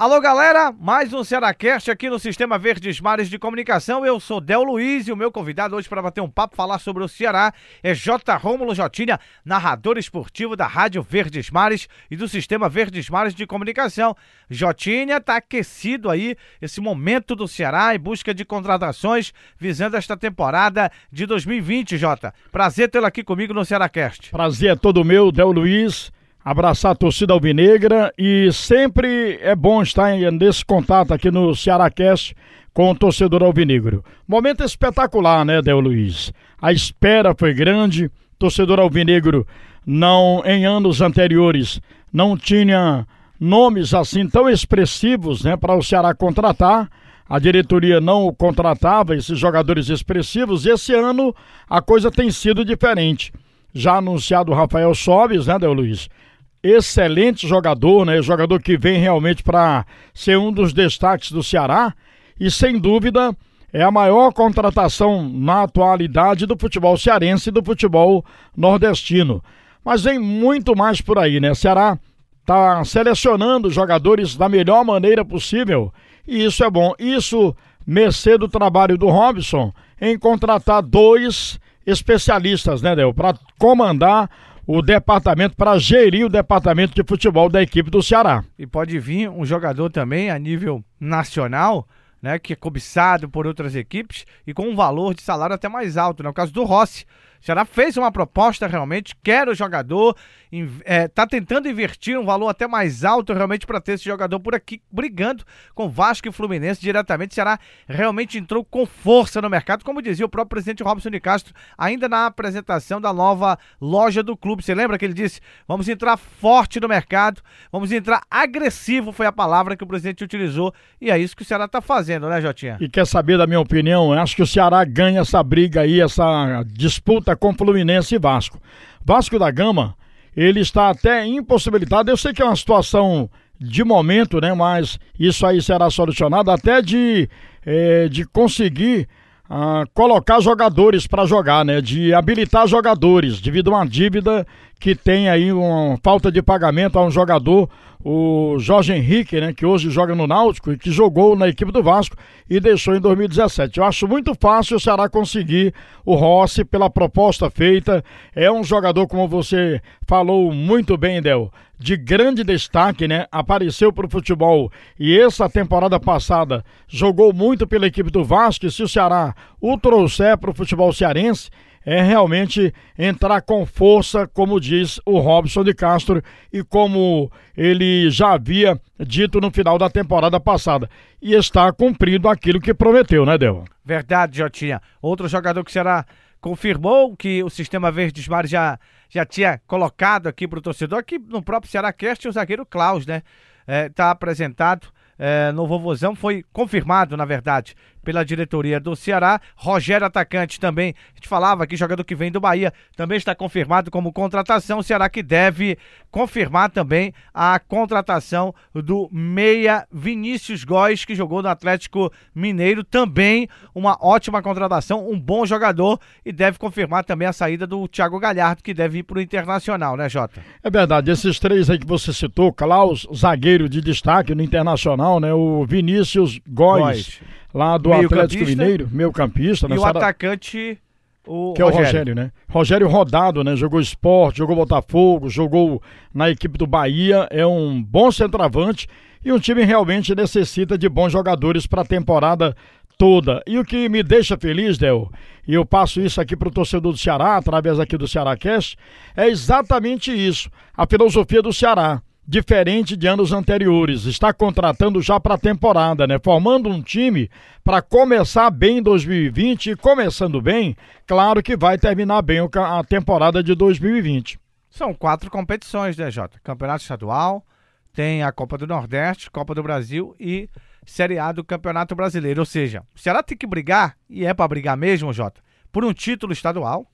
Alô, galera, mais um Cearacast aqui no Sistema Verdes Mares de Comunicação. Eu sou Del Luiz e o meu convidado hoje para bater um papo, falar sobre o Ceará é J. Rômulo Jotinha, narrador esportivo da Rádio Verdes Mares e do Sistema Verdes Mares de Comunicação. Jotinha tá aquecido aí esse momento do Ceará em busca de contratações visando esta temporada de 2020, Jota. Prazer tê-lo aqui comigo no Cearacast. Prazer é todo meu, Del Luiz abraçar a torcida alvinegra e sempre é bom estar nesse contato aqui no Cearacast com o torcedor alvinegro. Momento espetacular, né, Del Luiz? A espera foi grande, torcedor alvinegro não em anos anteriores não tinha nomes assim tão expressivos, né, para o Ceará contratar. A diretoria não contratava esses jogadores expressivos esse ano a coisa tem sido diferente. Já anunciado o Rafael Sobes, né, Del Luiz? Excelente jogador, né? Jogador que vem realmente para ser um dos destaques do Ceará e sem dúvida é a maior contratação na atualidade do futebol cearense e do futebol nordestino. Mas vem muito mais por aí, né? Ceará tá selecionando jogadores da melhor maneira possível e isso é bom. Isso mercê do trabalho do Robson em contratar dois especialistas, né, Del, para comandar o departamento para gerir o departamento de futebol da equipe do Ceará. E pode vir um jogador também a nível nacional, né, que é cobiçado por outras equipes e com um valor de salário até mais alto, né? Caso do Rossi, o Ceará fez uma proposta realmente, quer o jogador, é, tentando invertir um valor até mais alto realmente para ter esse jogador por aqui, brigando com Vasco e Fluminense diretamente. O Ceará realmente entrou com força no mercado, como dizia o próprio presidente Robson de Castro, ainda na apresentação da nova loja do clube. Você lembra que ele disse: vamos entrar forte no mercado, vamos entrar agressivo, foi a palavra que o presidente utilizou, e é isso que o Ceará está fazendo, né, Jotinha? E quer saber da minha opinião? Eu acho que o Ceará ganha essa briga aí, essa disputa com Fluminense e Vasco. Vasco da Gama, ele está até impossibilitado. Eu sei que é uma situação de momento, né? Mas isso aí será solucionado até de, é, de conseguir ah, colocar jogadores para jogar, né? De habilitar jogadores devido a uma dívida que tem aí uma falta de pagamento a um jogador o Jorge Henrique, né, que hoje joga no Náutico e que jogou na equipe do Vasco e deixou em 2017. Eu acho muito fácil o Ceará conseguir o Rossi pela proposta feita. É um jogador, como você falou muito bem, Del, de grande destaque, né? Apareceu para o futebol e essa temporada passada jogou muito pela equipe do Vasco. E se o Ceará o trouxer para o futebol cearense, é realmente entrar com força, como diz o Robson de Castro e como ele já havia dito no final da temporada passada. E está cumprindo aquilo que prometeu, né, Del? Verdade, Jotinha. Outro jogador que será confirmou que o sistema Verdes Mares já, já tinha colocado aqui para o torcedor, aqui no próprio Ceará Cast, o zagueiro Klaus, né? Está é, apresentado é, no Vovozão, foi confirmado, na verdade, pela diretoria do Ceará. Rogério Atacante também, a gente falava aqui, jogador que vem do Bahia, também está confirmado como contratação. O Ceará que deve confirmar também a contratação do meia Vinícius Góes, que jogou no Atlético Mineiro. Também uma ótima contratação, um bom jogador e deve confirmar também a saída do Thiago Galhardo, que deve ir para o Internacional, né, Jota? É verdade, esses três aí que você citou, Klaus, zagueiro de destaque no Internacional, né? O Vinícius Góes lá do meio Atlético campista, Mineiro, meio campista. E o atacante... O que Rogério. é o Rogério, né? Rogério rodado, né? Jogou esporte, jogou Botafogo, jogou na equipe do Bahia, é um bom centroavante e um time realmente necessita de bons jogadores para a temporada toda. E o que me deixa feliz, Del, e eu passo isso aqui para o torcedor do Ceará, através aqui do Ceará Cast, é exatamente isso, a filosofia do Ceará diferente de anos anteriores. Está contratando já para a temporada, né? Formando um time para começar bem em 2020 e começando bem, claro que vai terminar bem a temporada de 2020. São quatro competições, né, Jota? Campeonato Estadual, tem a Copa do Nordeste, Copa do Brasil e Série A do Campeonato Brasileiro. Ou seja, o Ceará tem que brigar, e é para brigar mesmo, Jota, por um título estadual,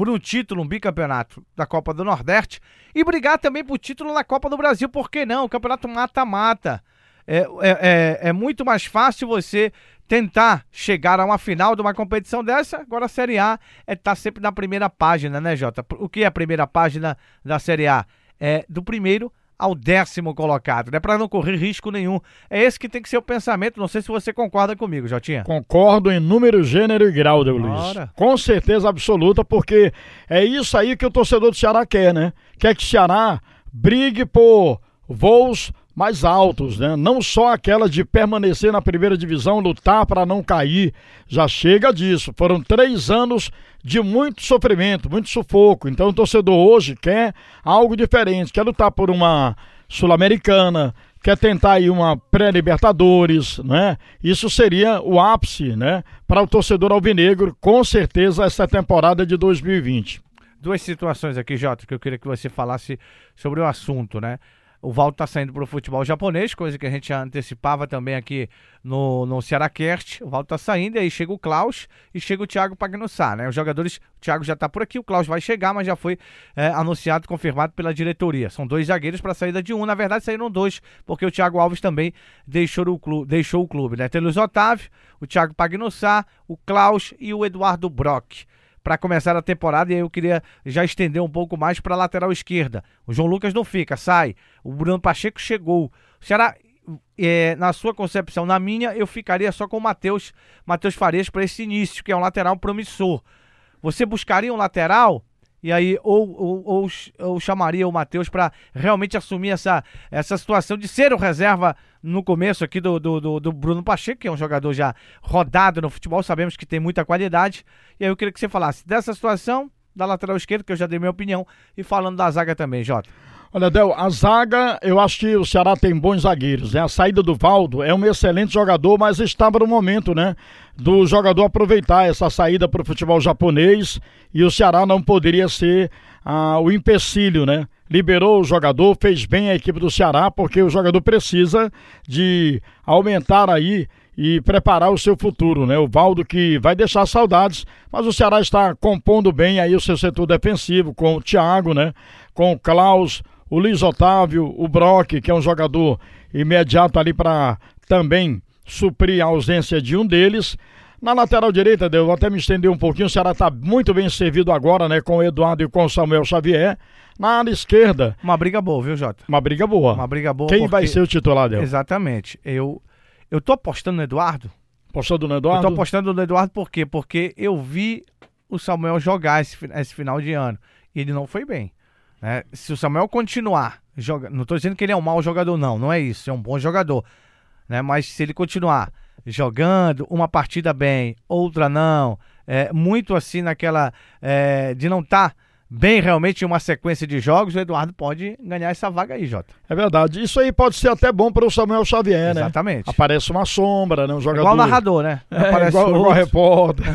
por um título, um bicampeonato da Copa do Nordeste e brigar também por título na Copa do Brasil, por que não? O campeonato mata-mata. é, é, é, é muito mais fácil você tentar chegar a uma final de uma competição dessa. Agora a Série A é tá sempre na primeira página, né, Jota? O que é a primeira página da Série A? É do primeiro ao décimo colocado, né? Para não correr risco nenhum. É esse que tem que ser o pensamento. Não sei se você concorda comigo, Jotinha. Concordo em número, gênero e grau, Deu Luiz. Com certeza absoluta, porque é isso aí que o torcedor do Ceará quer, né? Quer que o Ceará brigue por voos mais altos, né? Não só aquela de permanecer na primeira divisão, lutar para não cair. Já chega disso. Foram três anos de muito sofrimento, muito sufoco. Então o torcedor hoje quer algo diferente, quer lutar por uma Sul-Americana, quer tentar aí uma pré-Libertadores, né? Isso seria o ápice, né? Para o torcedor alvinegro, com certeza, essa temporada de 2020. Duas situações aqui, Jota, que eu queria que você falasse sobre o assunto, né? O Valdo está saindo para o futebol japonês, coisa que a gente já antecipava também aqui no, no Cearacast. O Valdo está saindo, e aí chega o Klaus e chega o Thiago Pagnussá, né? Os jogadores, o Thiago já está por aqui, o Klaus vai chegar, mas já foi é, anunciado, confirmado pela diretoria. São dois zagueiros para a saída de um. Na verdade, saíram dois, porque o Thiago Alves também deixou o clube, deixou o clube né? Tem o Luiz Otávio, o Thiago Pagnussá, o Klaus e o Eduardo Brock para começar a temporada e eu queria já estender um pouco mais para a lateral esquerda. O João Lucas não fica, sai. O Bruno Pacheco chegou. O Ceará, é, na sua concepção, na minha, eu ficaria só com o Matheus Farias para esse início, que é um lateral promissor. Você buscaria um lateral e aí ou, ou, ou, ou chamaria o Matheus para realmente assumir essa, essa situação de ser o reserva no começo aqui do, do, do, do, Bruno Pacheco, que é um jogador já rodado no futebol, sabemos que tem muita qualidade. E aí eu queria que você falasse dessa situação, da lateral esquerda, que eu já dei minha opinião, e falando da zaga também, Jota. Olha, Del, a zaga, eu acho que o Ceará tem bons zagueiros, né? A saída do Valdo é um excelente jogador, mas estava no momento, né? Do jogador aproveitar essa saída para o futebol japonês e o Ceará não poderia ser ah, o empecilho, né? Liberou o jogador, fez bem a equipe do Ceará, porque o jogador precisa de aumentar aí e preparar o seu futuro, né? O Valdo que vai deixar saudades, mas o Ceará está compondo bem aí o seu setor defensivo com o Thiago, né? Com o Klaus, o Luiz Otávio, o Brock, que é um jogador imediato ali para também suprir a ausência de um deles. Na lateral direita, eu até me estender um pouquinho, o Ceará está muito bem servido agora, né, com o Eduardo e com o Samuel Xavier. Na área esquerda. Uma briga boa, viu, Jota? Uma briga boa. Uma briga boa. Quem porque... vai ser o titular dele? Exatamente. Eu, eu tô apostando no Eduardo. Apostando no Eduardo? Eu tô apostando no Eduardo por quê? Porque eu vi o Samuel jogar esse, esse final de ano. E ele não foi bem. Né? Se o Samuel continuar, joga... não estou dizendo que ele é um mau jogador, não, não é isso, é um bom jogador. Né? Mas se ele continuar jogando uma partida bem, outra não, é, muito assim naquela é, de não estar. Tá bem realmente em uma sequência de jogos, o Eduardo pode ganhar essa vaga aí, Jota. É verdade. Isso aí pode ser até bom para o Samuel Xavier, né? Exatamente. Aparece uma sombra, né? Um jogador. Igual narrador, né? É, Aparece igual, igual repórter.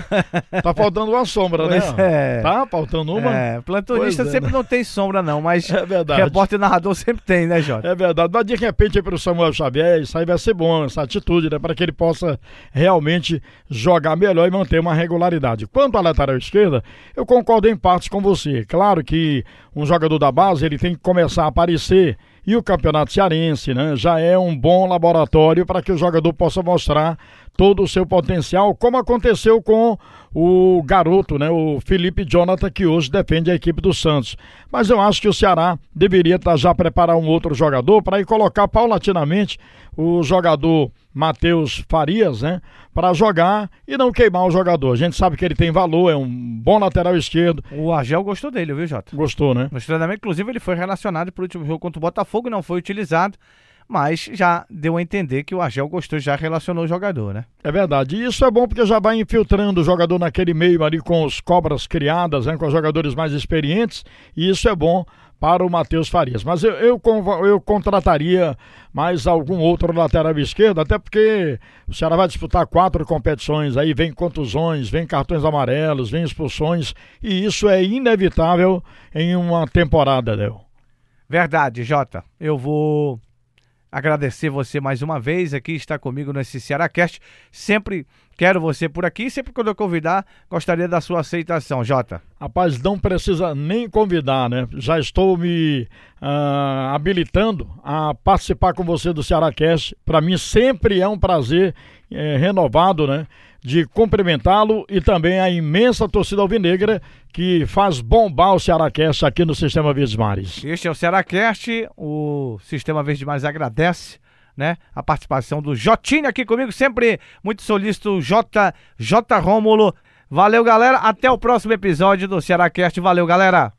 tá faltando uma sombra, pois né? É. Tá faltando uma? É, plantonista é, sempre né? não tem sombra, não, mas é verdade. repórter e narrador sempre tem, né, Jota? É verdade. Mas de repente para o Samuel Xavier, isso aí vai ser bom, essa atitude, né? Para que ele possa realmente jogar melhor e manter uma regularidade. Quanto à lateral esquerda, eu concordo em partes com você. Claro que um jogador da base ele tem que começar a aparecer. E o Campeonato Cearense né, já é um bom laboratório para que o jogador possa mostrar todo o seu potencial, como aconteceu com o garoto, né, o Felipe Jonathan, que hoje defende a equipe do Santos. Mas eu acho que o Ceará deveria tá, já preparar um outro jogador para ir colocar paulatinamente o jogador Matheus Farias, né? Para jogar e não queimar o jogador. A gente sabe que ele tem valor, é um bom lateral esquerdo. O Argel gostou dele, viu, Jota? Gostou, né? No treinamento, inclusive, ele foi relacionado para o último jogo contra o Botafogo, não foi utilizado mas já deu a entender que o Argel gostou, já relacionou o jogador, né? É verdade. E isso é bom porque já vai infiltrando o jogador naquele meio ali com os cobras criadas, né, com os jogadores mais experientes, e isso é bom para o Matheus Farias. Mas eu, eu, eu, contrataria mais algum outro lateral esquerdo, até porque o Ceará vai disputar quatro competições, aí vem contusões, vem cartões amarelos, vem expulsões, e isso é inevitável em uma temporada, Del. Verdade, Jota. Eu vou agradecer você mais uma vez aqui, estar comigo nesse Cearacast. Sempre quero você por aqui, sempre quando eu convidar, gostaria da sua aceitação, Jota. Rapaz, não precisa nem convidar, né? Já estou me uh, habilitando a participar com você do Cearacast. Para mim sempre é um prazer é, renovado, né? De cumprimentá-lo e também a imensa torcida alvinegra que faz bombar o Cearacast aqui no Sistema Verdes. Este é o Cearacast, o Sistema Verdes agradece né? A participação do Jotinho aqui comigo, sempre muito solícito, J, J Rômulo. Valeu, galera. Até o próximo episódio do Cearacast. Valeu, galera.